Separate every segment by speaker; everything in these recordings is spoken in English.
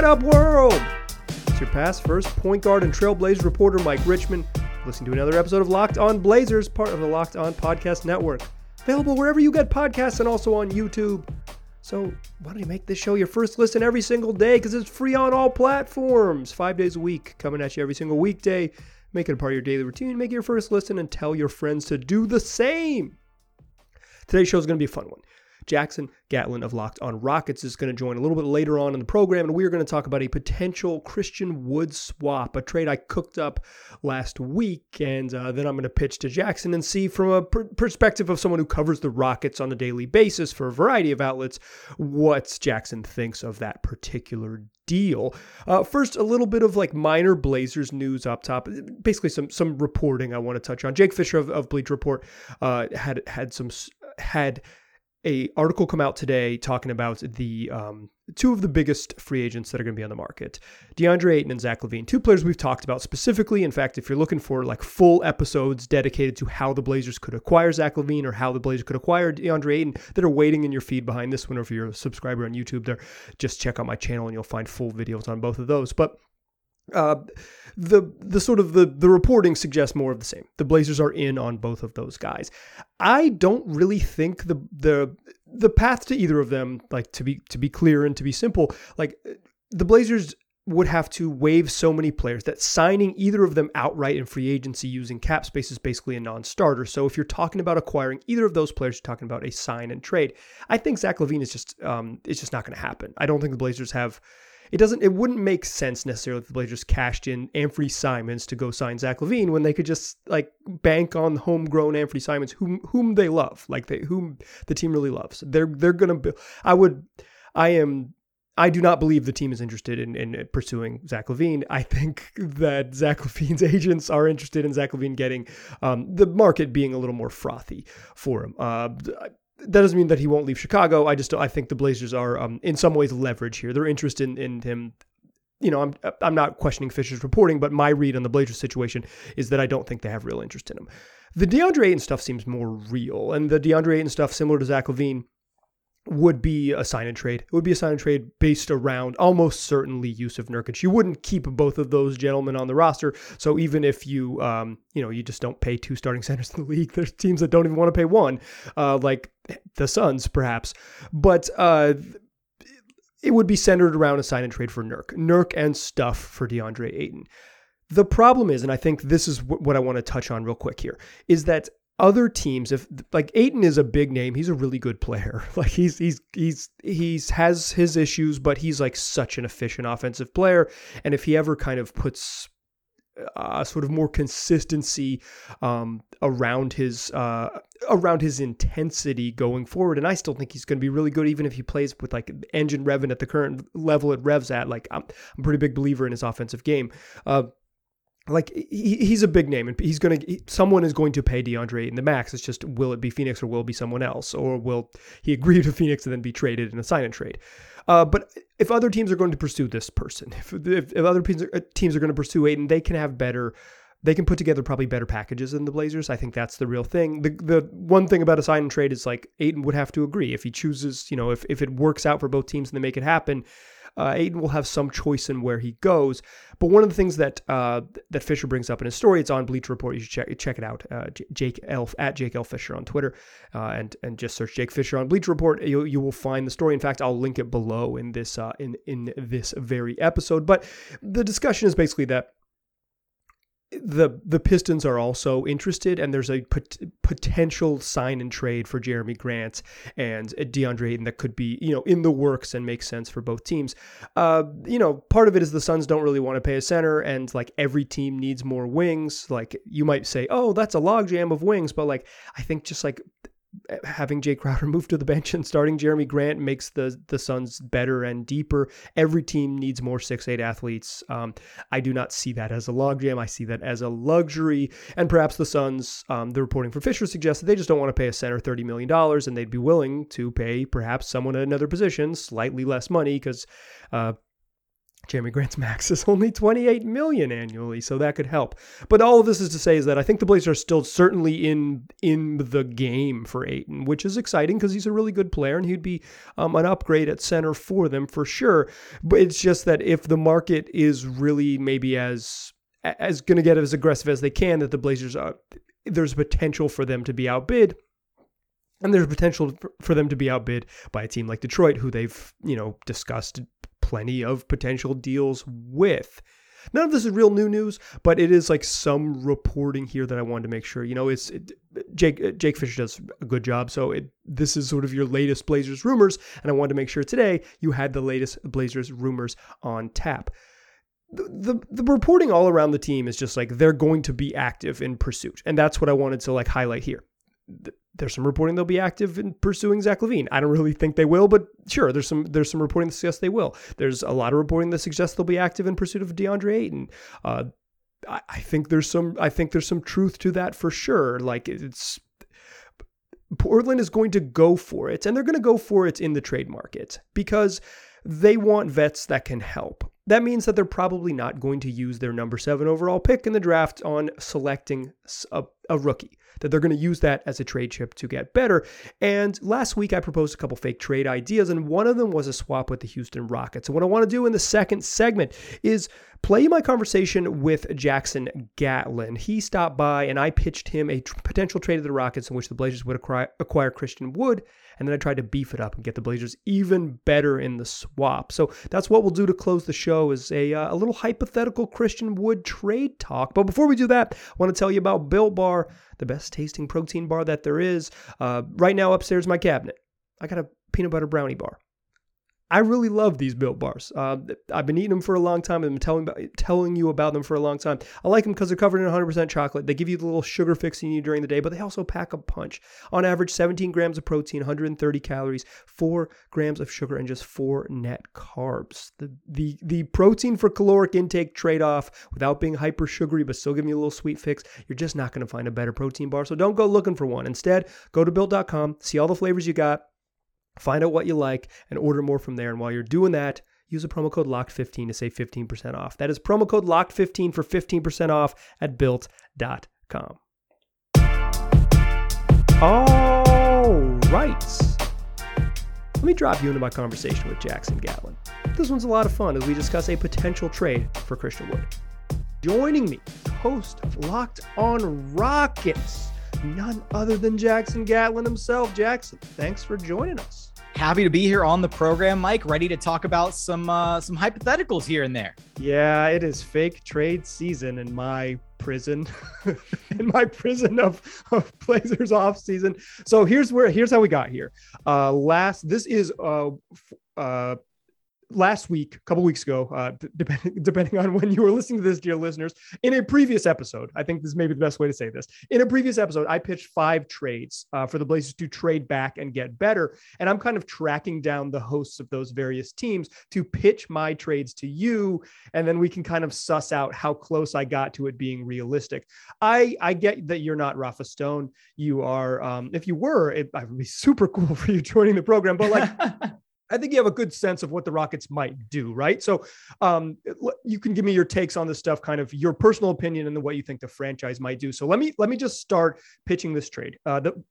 Speaker 1: What up, world? It's your past first point guard and trailblazer reporter, Mike Richman. Listen to another episode of Locked On Blazers, part of the Locked On Podcast Network. Available wherever you get podcasts and also on YouTube. So, why don't you make this show your first listen every single day? Because it's free on all platforms. Five days a week, coming at you every single weekday. Make it a part of your daily routine. Make it your first listen and tell your friends to do the same. Today's show is going to be a fun one. Jackson Gatlin of Locked on Rockets is going to join a little bit later on in the program, and we're going to talk about a potential Christian Wood swap, a trade I cooked up last week, and uh, then I'm going to pitch to Jackson and see from a per- perspective of someone who covers the Rockets on a daily basis for a variety of outlets what Jackson thinks of that particular deal. Uh, first, a little bit of like minor Blazers news up top. Basically, some some reporting I want to touch on. Jake Fisher of, of Bleacher Report uh, had had some had a article come out today talking about the um, two of the biggest free agents that are going to be on the market DeAndre Ayton and Zach LaVine. Two players we've talked about specifically. In fact, if you're looking for like full episodes dedicated to how the Blazers could acquire Zach LaVine or how the Blazers could acquire DeAndre Ayton that are waiting in your feed behind this one, or if you're a subscriber on YouTube there, just check out my channel and you'll find full videos on both of those. But uh, the the sort of the the reporting suggests more of the same. The Blazers are in on both of those guys. I don't really think the the the path to either of them, like to be to be clear and to be simple, like the Blazers would have to waive so many players that signing either of them outright in free agency using cap space is basically a non-starter. So if you're talking about acquiring either of those players, you're talking about a sign and trade. I think Zach LaVine is just um, it's just not going to happen. I don't think the Blazers have it doesn't it wouldn't make sense necessarily if the Blazers cashed in Anfernee Simons to go sign Zach LaVine when they could just like bank on homegrown Anfernee Simons whom whom they love like they whom the team really loves they're they're gonna be, I would I am I do not believe the team is interested in, in pursuing Zach LaVine. I think that Zach LaVine's agents are interested in Zach LaVine getting um, the market being a little more frothy for him. Uh, that doesn't mean that he won't leave Chicago. I just I think the Blazers are um, in some ways leverage here. They're interested in, in him. You know, I'm I'm not questioning Fisher's reporting, but my read on the Blazers situation is that I don't think they have real interest in him. The DeAndre Ayton stuff seems more real, and the DeAndre Ayton stuff, similar to Zach LaVine, would be a sign and trade. It would be a sign and trade based around almost certainly Jusuf Nurkic. You wouldn't keep both of those gentlemen on the roster. So even if you, um, you know, you just don't pay two starting centers in the league, there's teams that don't even want to pay one, uh, like the Suns perhaps. But uh, it would be centered around a sign and trade for Nurk, Nurk and stuff for DeAndre Ayton. The problem is, and I think this is what I want to touch on real quick here, is that other teams if like Ayton is a big name he's a really good player like he's he's he's he's has his issues but he's like such an efficient offensive player and if he ever kind of puts uh, sort of more consistency um, around his uh, around his intensity going forward. And I still think he's going to be really good, even if he plays with like engine revving at the current level it revs at. Like I'm, I'm a pretty big believer in his offensive game. Uh, like he, he's a big name and he's going to someone is going to pay DeAndre in the max. It's just will it be Phoenix or will it be someone else or will he agree to Phoenix and then be traded in a sign and trade? Uh, but if other teams are going to pursue this person, if, if, if other teams are, uh, teams are going to pursue Ayton, they can have better. They can put together probably better packages than the Blazers. I think that's the real thing. The the one thing about a sign and trade is like Ayton would have to agree if he chooses. You know, if if it works out for both teams and they make it happen, uh, Ayton will have some choice in where he goes. But one of the things that uh, that Fisher brings up in his story, it's on Bleacher Report. You should check check it out. Uh, Jake Elf at Jake L Fisher on Twitter, uh, and and just search Jake Fisher on Bleacher Report. You you will find the story. In fact, I'll link it below in this uh, in in this very episode. But the discussion is basically that the the Pistons are also interested, and there's a pot- potential sign and trade for Jerami Grant and DeAndre Ayton that could be you know in the works and make sense for both teams. Uh, you know, part of it is the Suns don't really want to pay a center, and like every team needs more wings. Like you might say, oh, that's a logjam of wings, but like I think just like having Jae Crowder move to the bench and starting Jerami Grant makes the the Suns better and deeper. Every team needs more six eight athletes. Um, I do not see that as a logjam. I see that as a luxury. And perhaps the Suns, um, the reporting from Fisher suggests that they just don't want to pay a center thirty million dollars, and they'd be willing to pay perhaps someone at another position slightly less money because. Uh, Jerami Grant's max is only 28 million annually, so that could help. But all of this is to say is that I think the Blazers are still certainly in in the game for Ayton, which is exciting because he's a really good player and he'd be um, an upgrade at center for them for sure. But it's just that if the market is really maybe as as going to get as aggressive as they can, that the Blazers are there's potential for them to be outbid. And there's potential for them to be outbid by a team like Detroit, who they've, you know, discussed plenty of potential deals with. None of this is real new news, but it is like some reporting here that I wanted to make sure. You know, it's it, Jake uh, Jake Fisher does a good job, so it, this is sort of your latest Blazers rumors, and I wanted to make sure today you had the latest Blazers rumors on tap. The, the, the reporting all around the team is just like they're going to be active in pursuit, and that's what I wanted to like highlight here there's some reporting they'll be active in pursuing Zach LaVine. I don't really think they will, but sure, there's some there's some reporting that suggests they will. There's a lot of reporting that suggests they'll be active in pursuit of DeAndre Ayton. Uh, I, I think there's some I think there's some truth to that for sure. Like it's Portland is going to go for it, and they're going to go for it in the trade market because they want vets that can help. That means that they're probably not going to use their number seven overall pick in the draft on selecting a, a rookie that they're going to use that as a trade chip to get better. And last week I proposed a couple fake trade ideas, and one of them was a swap with the Houston Rockets. And what I want to do in the second segment is play my conversation with Jackson Gatlin. He stopped by and I pitched him a potential trade of the Rockets in which the Blazers would acquire, Christian Wood and then I tried to beef it up and get the Blazers even better in the swap. So that's what we'll do to close the show is a, uh, a little hypothetical Christian Wood trade talk. But before we do that, I want to tell you about Built Bar, the best tasting protein bar that there is. Uh, right now upstairs my cabinet, I got a peanut butter brownie bar. I really love these built bars. Uh, I've been eating them for a long time. I've been telling, telling you about them for a long time. I like them because they're covered in 100% chocolate. They give you the little sugar fix you need during the day, but they also pack a punch. On average, 17 grams of protein, 130 calories, 4 grams of sugar, and just 4 net carbs. The, the, the protein for caloric intake trade off without being hyper sugary but still giving you a little sweet fix, you're just not going to find a better protein bar. So don't go looking for one. Instead, go to built.com, see all the flavors you got Find out what you like and order more from there. And while you're doing that, use the promo code LOCKED15 to save 15% off. That is promo code LOCKED15 for 15% off at built.com. All right. Let me drop you into my conversation with Jackson Gatlin. This one's a lot of fun as we discuss a potential trade for Christian Wood. Joining me, host of Locked on Rockets none other than Jackson Gatlin himself. Jackson, thanks for joining us.
Speaker 2: Happy to be here on the program, Mike. Ready to talk about some uh, some hypotheticals here and there.
Speaker 1: Yeah, it is fake trade season in my prison, in my prison of of Blazers off season. So here's where here's how we got here. Uh, last this is uh, uh last week, a couple weeks ago, uh, depending depending on when you were listening to this, dear listeners, in a previous episode, I think this may be the best way to say this. In a previous episode, I pitched five trades uh, for the Blazers to trade back and get better, and I'm kind of tracking down the hosts of those various teams to pitch my trades to you, and then we can kind of suss out how close I got to it being realistic. I I get that you're not Rafa Stone. You are, um, if you were, it, it would be super cool for you joining the program, but like. I think you have a good sense of what the Rockets might do, right? So um, you can give me your takes on this stuff, kind of your personal opinion and the what you think the franchise might do. So let me let me just start pitching this trade. Uh, the,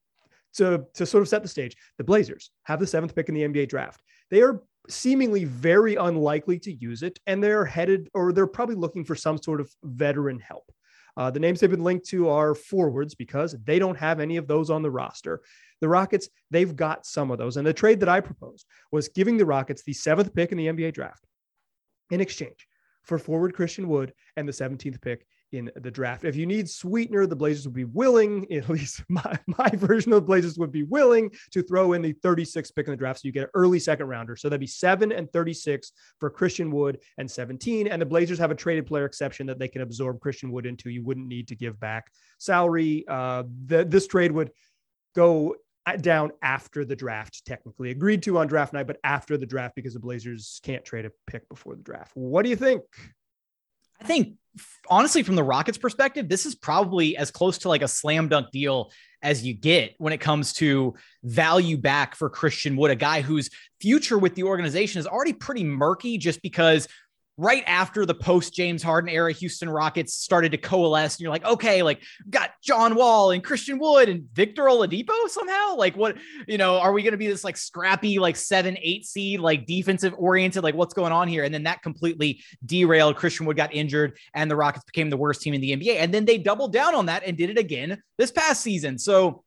Speaker 1: to to sort of set the stage, the Blazers have the seventh pick in the NBA draft. They are seemingly very unlikely to use it, and they're headed or they're probably looking for some sort of veteran help. Uh, the names they've been linked to are forwards because they don't have any of those on the roster. The Rockets, they've got some of those. And the trade that I proposed was giving the Rockets the seventh pick in the NBA draft in exchange for forward Christian Wood and the 17th pick in the draft. If you need sweetener, the Blazers would be willing, at least my, my version of the Blazers would be willing to throw in the 36th pick in the draft. So you get an early second rounder. So that'd be seven and 36 for Christian Wood and 17. And the Blazers have a traded player exception that they can absorb Christian Wood into. You wouldn't need to give back salary. Uh, the, this trade would go down after the draft, technically agreed to on draft night, but after the draft because the Blazers can't trade a pick before the draft. What do you think?
Speaker 2: I think honestly, from the Rockets' perspective, this is probably as close to like a slam dunk deal as you get when it comes to value back for Christian Wood, a guy whose future with the organization is already pretty murky just because right after the post James Harden era Houston Rockets started to coalesce. And you're like, okay, like got John Wall and Christian Wood and Victor Oladipo somehow. Like, what, you know, are we going to be this like scrappy, like seven, eight seed, like defensive oriented? Like, what's going on here? And then that completely derailed. Christian Wood got injured and the Rockets became the worst team in the NBA. And then they doubled down on that and did it again this past season. So,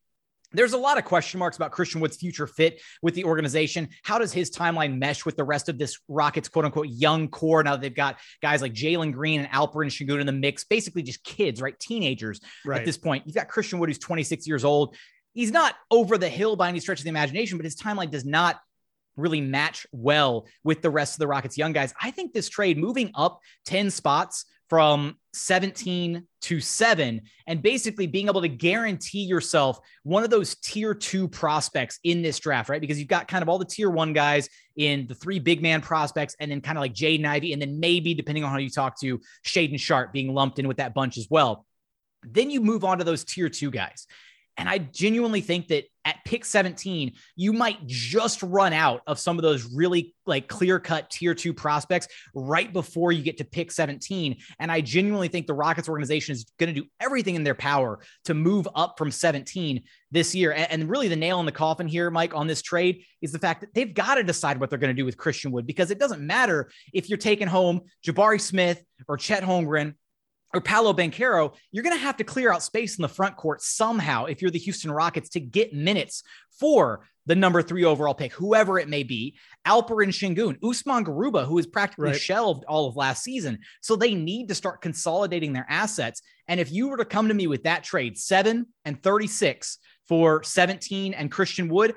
Speaker 2: there's a lot of question marks about Christian Wood's future fit with the organization. How does his timeline mesh with the rest of this Rockets quote unquote young core? Now they've got guys like Jalen Green and Alperen Sengun in the mix, basically just kids, right? Teenagers right. at this point. You've got Christian Wood, who's 26 years old. He's not over the hill by any stretch of the imagination, but his timeline does not really match well with the rest of the Rockets young guys. I think this trade moving up 10 spots from 17 to 7 and basically being able to guarantee yourself one of those tier 2 prospects in this draft right? Because you've got kind of all the tier 1 guys in the three big man prospects and then kind of like Jaden Ivey and then maybe depending on how you talk to Shaedon Sharpe being lumped in with that bunch as well. Then you move on to those tier 2 guys and I genuinely think that at pick 17, you might just run out of some of those really like clear cut tier two prospects right before you get to pick 17. And I genuinely think the Rockets organization is going to do everything in their power to move up from 17 this year. And, really, the nail in the coffin here, Mike, on this trade is the fact that they've got to decide what they're going to do with Christian Wood because it doesn't matter if you're taking home Jabari Smith or Chet Holmgren or Paolo Banchero, you're going to have to clear out space in the front court somehow if you're the Houston Rockets to get minutes for the number three overall pick, whoever it may be, Alperen Sengun, Usman Garuba, who is practically right. shelved all of last season. So they need to start consolidating their assets. And if you were to come to me with that trade, seven and 36 for 17 and Christian Wood,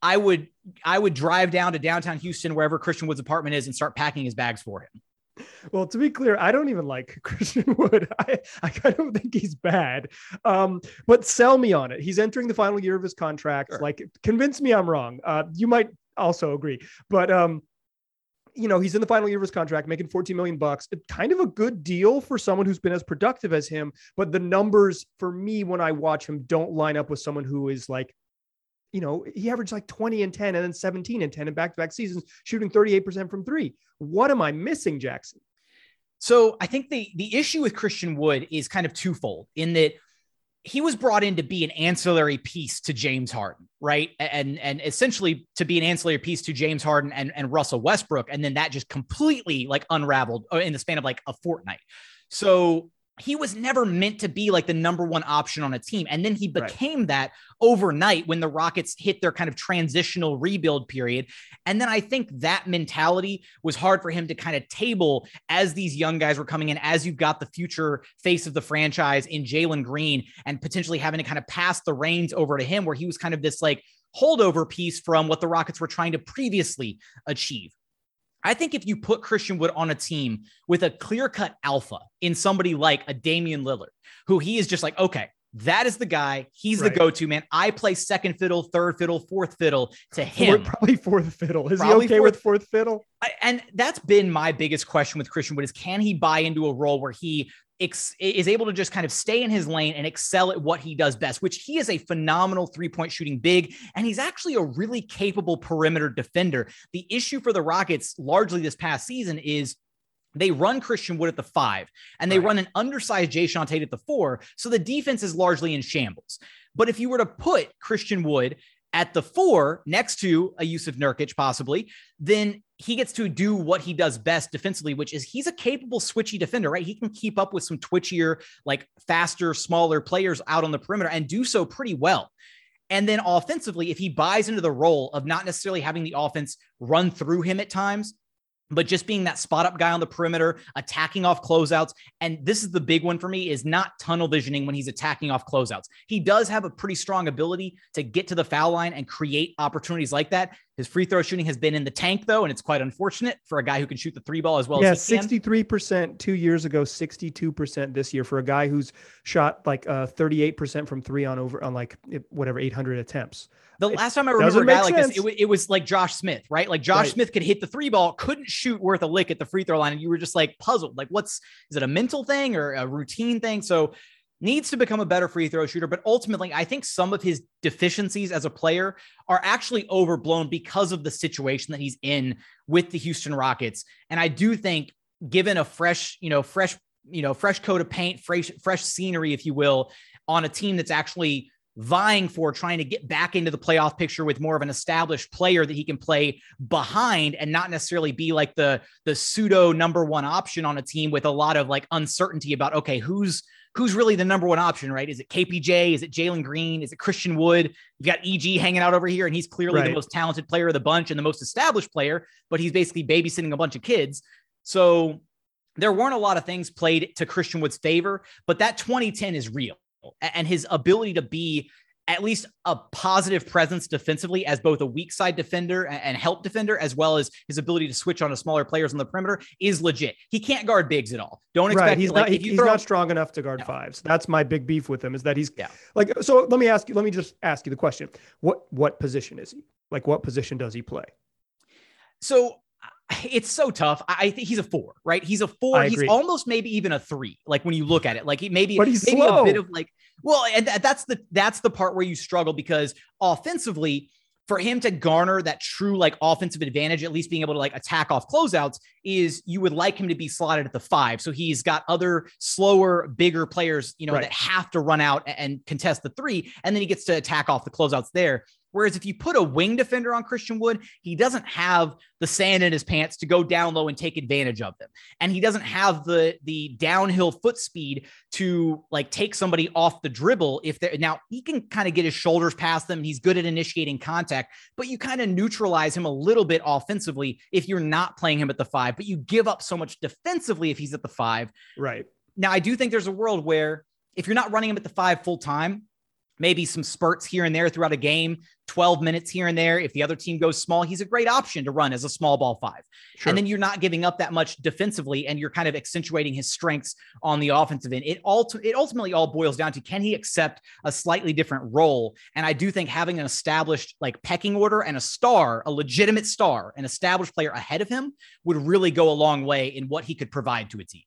Speaker 2: I would I would drive down to downtown Houston, wherever Christian Wood's apartment is, and start packing his bags for him.
Speaker 1: Well, to be clear, I don't even like Christian Wood. I, I don't think he's bad. Um, but sell me on it. He's entering the final year of his contract. Sure. Like, convince me I'm wrong. Uh, you might also agree, but um, you know, he's in the final year of his contract, making 14 million bucks. It's kind of a good deal for someone who's been as productive as him. But the numbers for me, when I watch him, don't line up with someone who is like you know, he averaged like 20 and 10 and then 17 and 10 in back to back seasons, shooting 38% from three. What am I missing, Jackson?
Speaker 2: So I think the the issue with Christian Wood is kind of twofold in that he was brought in to be an ancillary piece to James Harden, right? And and essentially to be an ancillary piece to James Harden and, and Russell Westbrook. And then that just completely like unraveled uh, in the span of like a fortnight. So he was never meant to be like the number one option on a team. And then he became right. that overnight when the Rockets hit their kind of transitional rebuild period. And then I think that mentality was hard for him to kind of table as these young guys were coming in, as you've got the future face of the franchise in Jalen Green and potentially having to kind of pass the reins over to him, where he was kind of this like holdover piece from what the Rockets were trying to previously achieve. I think if you put Christian Wood on a team with a clear cut alpha in somebody like a Damian Lillard, who he is just like, okay, that is the guy. He's right. the go-to man. I play second fiddle, third fiddle, fourth fiddle to him.
Speaker 1: Probably fourth fiddle. Is Probably he okay fourth, with fourth fiddle?
Speaker 2: I, and that's been my biggest question with Christian Wood is can he buy into a role where he ex- is able to just kind of stay in his lane and excel at what he does best, which he is a phenomenal three point shooting big. And he's actually a really capable perimeter defender. The issue for the Rockets largely this past season is they run Christian Wood at the five and they right. run an undersized Jae'Sean Tate at the four. So the defense is largely in shambles. But if you were to put Christian Wood at the four next to a Jusuf Nurkic, possibly, then he gets to do what he does best defensively, which is he's a capable switchy defender, right? He can keep up with some twitchier, like faster, smaller players out on the perimeter and do so pretty well. And then offensively, if he buys into the role of not necessarily having the offense run through him at times, but just being that spot up guy on the perimeter, attacking off closeouts. And this is the big one for me is not tunnel visioning when he's attacking off closeouts. He does have a pretty strong ability to get to the foul line and create opportunities like that. His free throw shooting has been in the tank though, and it's quite unfortunate for a guy who can shoot the three ball as well.
Speaker 1: Yeah, sixty-three percent two years ago, sixty-two percent this year for a guy who's shot like uh, thirty-eight percent from three on over on like whatever eight hundred attempts.
Speaker 2: The last time I remember a guy like this, it, it, was like Josh Smith, right? Like Josh right. Smith could hit the three ball, couldn't shoot worth a lick at the free throw line, and you were just like puzzled. Like, what's is it a mental thing or a routine thing? So needs to become a better free throw shooter. But ultimately, I think some of his deficiencies as a player are actually overblown because of the situation that he's in with the Houston Rockets. And I do think given a fresh, you know, fresh, you know, fresh coat of paint, fresh, fresh scenery, if you will, on a team that's actually vying for trying to get back into the playoff picture with more of an established player that he can play behind and not necessarily be like the the pseudo number one option on a team with a lot of like uncertainty about okay who's who's really the number one option right? Is it kpj is it jalen green? Is it christian wood? You've got eg hanging out over here and he's clearly right. the most talented player of the bunch and the most established player but he's basically babysitting a bunch of kids. So there weren't a lot of things played to christian wood's favor but that 2010 is real and his ability to be at least a positive presence defensively as both a weak side defender and help defender, as well as his ability to switch on to smaller players on the perimeter is legit. He can't guard bigs at all. Don't expect
Speaker 1: right. he's
Speaker 2: like,
Speaker 1: not, he's throw, not strong enough to guard no. fives. That's my big beef with him is that he's yeah. like, so let me ask you, let me just ask you the question. What, what position is he? Like what position does he play?
Speaker 2: So it's so tough. I think he's a four, right? He's a four. He's almost maybe even a three. Like when you look at it, like he maybe,
Speaker 1: but he's
Speaker 2: maybe
Speaker 1: slow.
Speaker 2: a bit of like, well, and that's the that's the part where you struggle because offensively, for him to garner that true like offensive advantage, at least being able to like attack off closeouts, is you would like him to be slotted at the five. So he's got other slower, bigger players, you know, right. that have to run out and contest the three, and then he gets to attack off the closeouts there. Whereas if you put a wing defender on Christian Wood, he doesn't have the sand in his pants to go down low and take advantage of them. And he doesn't have the the downhill foot speed to like take somebody off the dribble if they're now he can kind of get his shoulders past them. He's good at initiating contact, but you kind of neutralize him a little bit offensively if you're not playing him at the five, but you give up so much defensively if he's at the five.
Speaker 1: Right.
Speaker 2: Now I do think there's a world where if you're not running him at the five full time, maybe some spurts here and there throughout a game, 12 minutes here and there. If the other team goes small, he's a great option to run as a small ball five. Sure. And then you're not giving up that much defensively and you're kind of accentuating his strengths on the offensive end. It all it ultimately all boils down to can he accept a slightly different role? And I do think having an established like pecking order and a star, a legitimate star, an established player ahead of him would really go a long way in what he could provide to a team.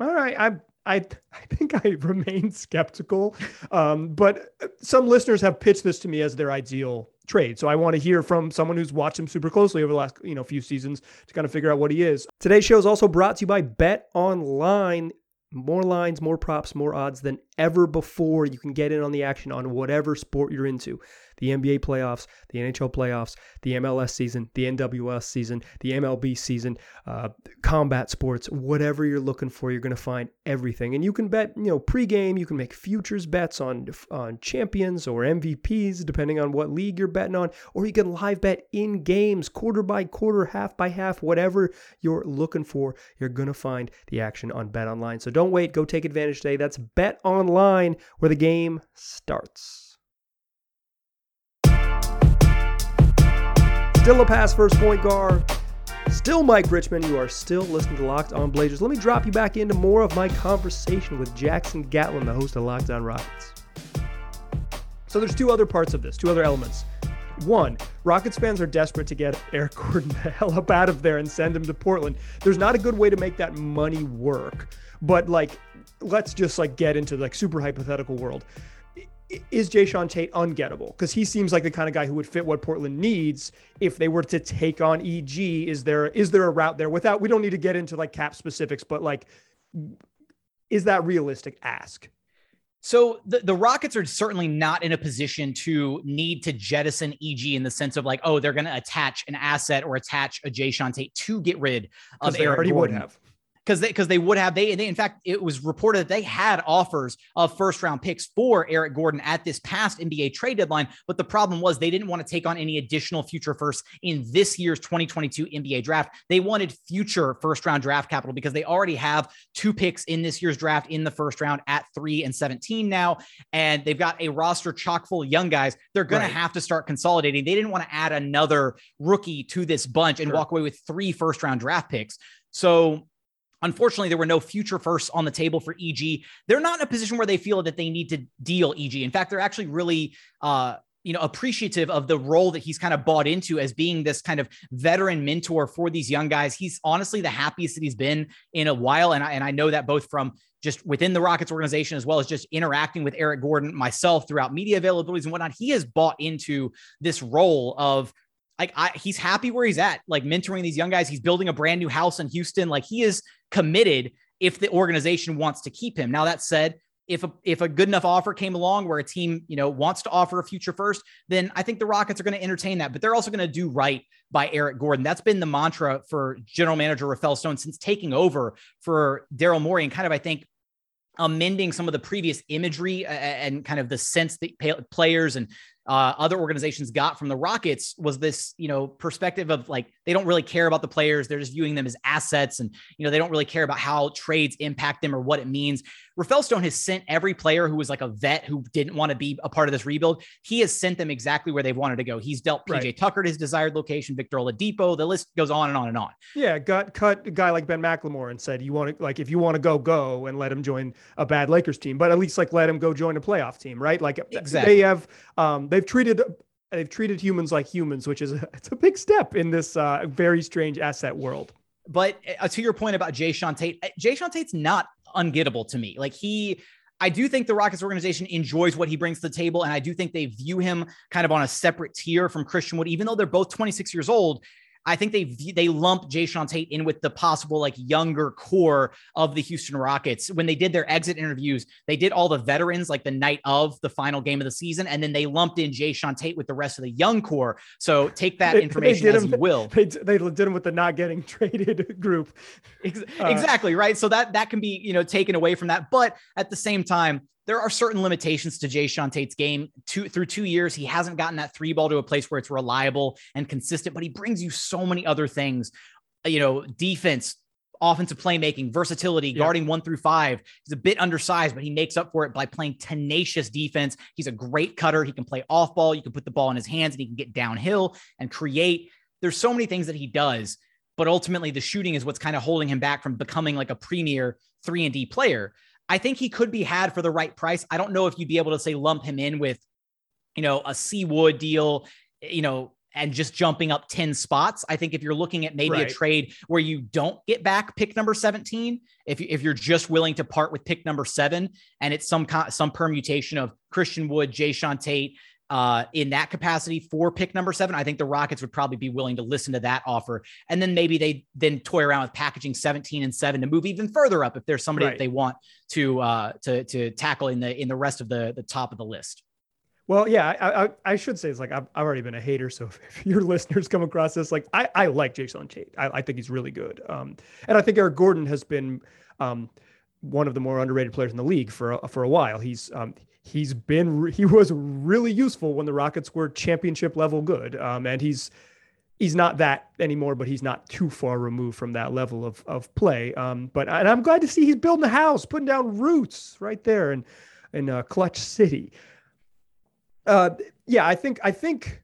Speaker 1: All right, I I I think I remain skeptical, um, but some listeners have pitched this to me as their ideal trade. So I want to hear from someone who's watched him super closely over the last you know few seasons to kind of figure out what he is. Today's show is also brought to you by Bet Online. More lines, more props, more odds than ever before. You can get in on the action on whatever sport you're into the NBA playoffs, the NHL playoffs, the MLS season, the NWS season, the MLB season, uh, combat sports, whatever you're looking for, you're going to find everything. And you can bet, you know, pregame, you can make futures bets on on champions or MVPs, depending on what league you're betting on, or you can live bet in games, quarter by quarter, half by half, whatever you're looking for, you're going to find the action on Bet Online. So don't wait, go take advantage today. That's Bet Online, where the game starts. Still a pass first point guard. Still Mike Richman. You are still listening to Locked On Blazers. Let me drop you back into more of my conversation with Jackson Gatlin, the host of Locked On Rockets. So there's two other parts of this, two other elements. One, Rockets fans are desperate to get Eric Gordon the hell up out of there and send him to Portland. There's not a good way to make that money work, but like, let's just like get into like super hypothetical world is Jae'Sean Tate ungettable? Because he seems like the kind of guy who would fit what Portland needs if they were to take on EG. Is there is there a route there without? We don't need to get into like cap specifics, but like, is that realistic? Ask.
Speaker 2: So the, the Rockets are certainly not in a position to need to jettison EG in the sense of like, oh, they're going to attach an asset or attach a Jae'Sean Tate to get rid of Eric
Speaker 1: already
Speaker 2: Gordon.
Speaker 1: would have
Speaker 2: because they because they would have they, they in fact it was reported that they had offers of first round picks for Eric Gordon at this past NBA trade deadline, but the problem was they didn't want to take on any additional future firsts in this year's 2022 NBA draft. They wanted future first round draft capital because they already have two picks in this year's draft in the first round at 3 and 17 now and they've got a roster chock full of young guys. They're going right. to have to start consolidating. They didn't want to add another rookie to this bunch and sure. walk away with three first round draft picks. So Unfortunately, there were no future firsts on the table for EG. They're not in a position where they feel that they need to deal EG. In fact, they're actually really uh, you know appreciative of the role that he's kind of bought into as being this kind of veteran mentor for these young guys. He's honestly the happiest that he's been in a while, and I, and I know that both from just within the Rockets organization as well as just interacting with Eric Gordon myself throughout media availabilities and whatnot. He has bought into this role of like I, he's happy where he's at, like mentoring these young guys. He's building a brand new house in Houston. Like he is committed if the organization wants to keep him. Now that said, if a if a good enough offer came along where a team you know wants to offer a future first, then I think the Rockets are going to entertain that. But they're also going to do right by Eric Gordon. That's been the mantra for General Manager Rafael Stone since taking over for Daryl Morey, and kind of I think amending some of the previous imagery and kind of the sense that players and uh, other organizations got from the Rockets was this, you know, perspective of like they don't really care about the players; they're just viewing them as assets, and you know they don't really care about how trades impact them or what it means. Rafael Stone has sent every player who was like a vet who didn't want to be a part of this rebuild. He has sent them exactly where they've wanted to go. He's dealt PJ right. Tucker his desired location, Victor Oladipo. The list goes on and on and on.
Speaker 1: Yeah, got cut a guy like Ben McLemore and said, "You want to like if you want to go, go," and let him join a bad Lakers team, but at least like let him go join a playoff team, right? Like exactly. they have um, they've treated they've treated humans like humans, which is a, it's a big step in this uh, very strange asset world.
Speaker 2: But uh, to your point about Jae'Sean Tate, Jay Jae'Sean Tate's not ungettable to me. Like he, I do think the Rockets organization enjoys what he brings to the table, and I do think they view him kind of on a separate tier from Christian Wood, even though they're both 26 years old. I think they they lump Jae'Sean Tate in with the possible like younger core of the Houston Rockets. When they did their exit interviews, they did all the veterans like the night of the final game of the season, and then they lumped in Jae'Sean Tate with the rest of the young core. So take that they, information they as him, you will.
Speaker 1: They, they did him with the not getting traded group.
Speaker 2: Uh, exactly right. So that that can be you know taken away from that, but at the same time, there are certain limitations to Jae'Sean Tate's game. Two, through two years, he hasn't gotten that three ball to a place where it's reliable and consistent, but he brings you so many other things, uh, you know, defense, offensive playmaking, versatility, yeah. guarding one through five. He's a bit undersized, but he makes up for it by playing tenacious defense. He's a great cutter. He can play off ball. You can put the ball in his hands and he can get downhill and create. There's so many things that he does, but ultimately the shooting is what's kind of holding him back from becoming like a premier three and D player. I think he could be had for the right price. I don't know if you'd be able to say lump him in with, you know, a C-Wood deal, you know, and just jumping up 10 spots. I think if you're looking at maybe right. a trade where you don't get back pick number 17, if, you, if you're just willing to part with pick number seven and it's some some permutation of Christian Wood, Jae'Sean Tate, uh, in that capacity for pick number seven, I think the Rockets would probably be willing to listen to that offer. And then maybe they then toy around with packaging 17 and seven to move even further up if there's somebody right. that they want to uh, to to tackle in the in the rest of the the top of the list.
Speaker 1: Well, yeah, I, I, I should say it's like I've, I've already been a hater. So if your listeners come across this, like I, I like Jae'Sean Tate. I, I think he's really good. Um, and I think Eric Gordon has been um, one of the more underrated players in the league for a, for a while. He's um, he's been he was really useful when the Rockets were championship level good. Um, and he's he's not that anymore, but he's not too far removed from that level of of play. Um, but and I'm glad to see he's building a house, putting down roots right there in in uh, Clutch City. Uh, yeah, I think I think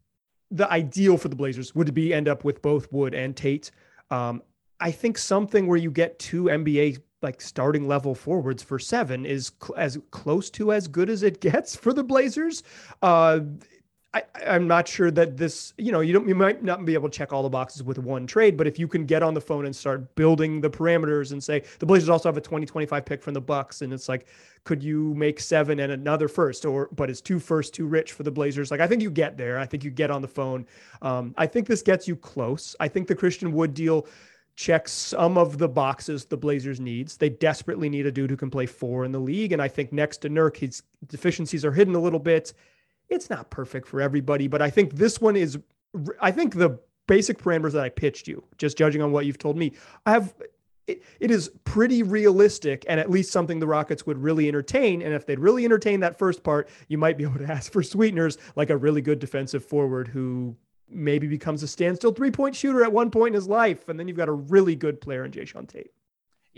Speaker 1: the ideal for the Blazers would be end up with both Wood and Tate. Um, I think something where you get two NBA like starting level forwards for seven is cl- as close to as good as it gets for the Blazers. Uh, I, am not sure that this, you know, you don't, you might not be able to check all the boxes with one trade, but if you can get on the phone and start building the parameters and say the Blazers also have a 2025 pick from the Bucks, and it's like, could you make seven and another first, or but is two first too rich for the Blazers? Like, I think you get there. I think you get on the phone. Um, I think this gets you close. I think the Christian Wood deal checks some of the boxes the Blazers needs. They desperately need a dude who can play four in the league. And I think next to Nurk, his deficiencies are hidden a little bit. It's not perfect for everybody, but I think this one is, I think the basic parameters that I pitched you, just judging on what you've told me, I have, it, it is pretty realistic and at least something the Rockets would really entertain. And if they'd really entertain that first part, you might be able to ask for sweeteners like a really good defensive forward who maybe becomes a standstill three point shooter at one point in his life. And then you've got a really good player in Jae'Sean Tate.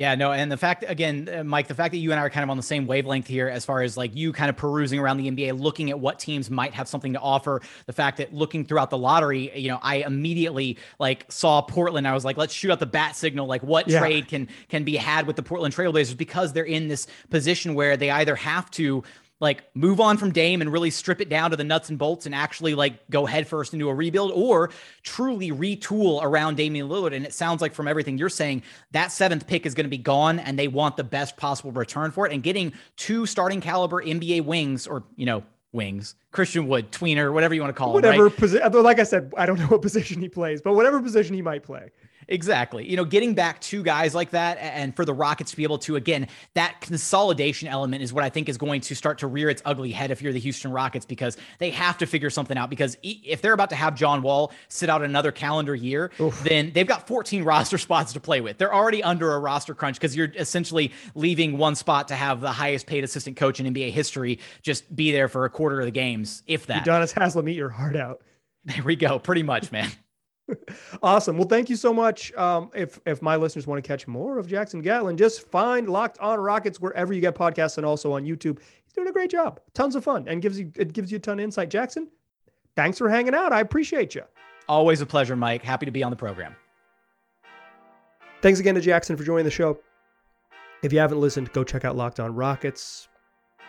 Speaker 2: Yeah, no, and the fact again, uh, Mike, the fact that you and I are kind of on the same wavelength here, as far as like you kind of perusing around the NBA, looking at what teams might have something to offer. The fact that looking throughout the lottery, you know, I immediately like saw Portland. I was like, let's shoot out the bat signal. Like, what yeah. trade can can be had with the Portland Trailblazers because they're in this position where they either have to like move on from Dame and really strip it down to the nuts and bolts and actually like go headfirst into a rebuild or truly retool around Damian Lillard. And it sounds like from everything you're saying, that seventh pick is going to be gone and they want the best possible return for it. And getting two starting caliber NBA wings or, you know, wings. Christian Wood, tweener, whatever you want to call
Speaker 1: whatever
Speaker 2: him. Whatever
Speaker 1: right? position. Like I said, I don't know what position he plays, but whatever position he might play.
Speaker 2: Exactly. You know, getting back two guys like that and for the Rockets to be able to, again, that consolidation element is what I think is going to start to rear its ugly head if you're the Houston Rockets because they have to figure something out. Because if they're about to have John Wall sit out another calendar year, Oof. then they've got 14 roster spots to play with. They're already under a roster crunch because you're essentially leaving one spot to have the highest paid assistant coach in NBA history just be there for a quarter of the games, if that.
Speaker 1: Udonis Haslem, eat your heart out.
Speaker 2: There we go. Pretty much, man.
Speaker 1: awesome. Well, thank you so much. Um, if if my listeners want to catch more of Jackson Gatlin, just find Locked On Rockets wherever you get podcasts and also on YouTube. He's doing a great job. Tons of fun and gives you it gives you a ton of insight. Jackson, thanks for hanging out. I appreciate you.
Speaker 2: Always a pleasure, Mike. Happy to be on the program.
Speaker 1: Thanks again to Jackson for joining the show. If you haven't listened, go check out Locked On Rockets.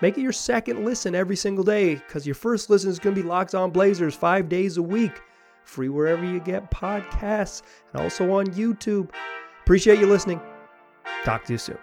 Speaker 1: Make it your second listen every single day because your first listen is going to be Locked On Blazers five days a week free wherever you get podcasts, and also on YouTube. Appreciate you listening. Talk to you soon.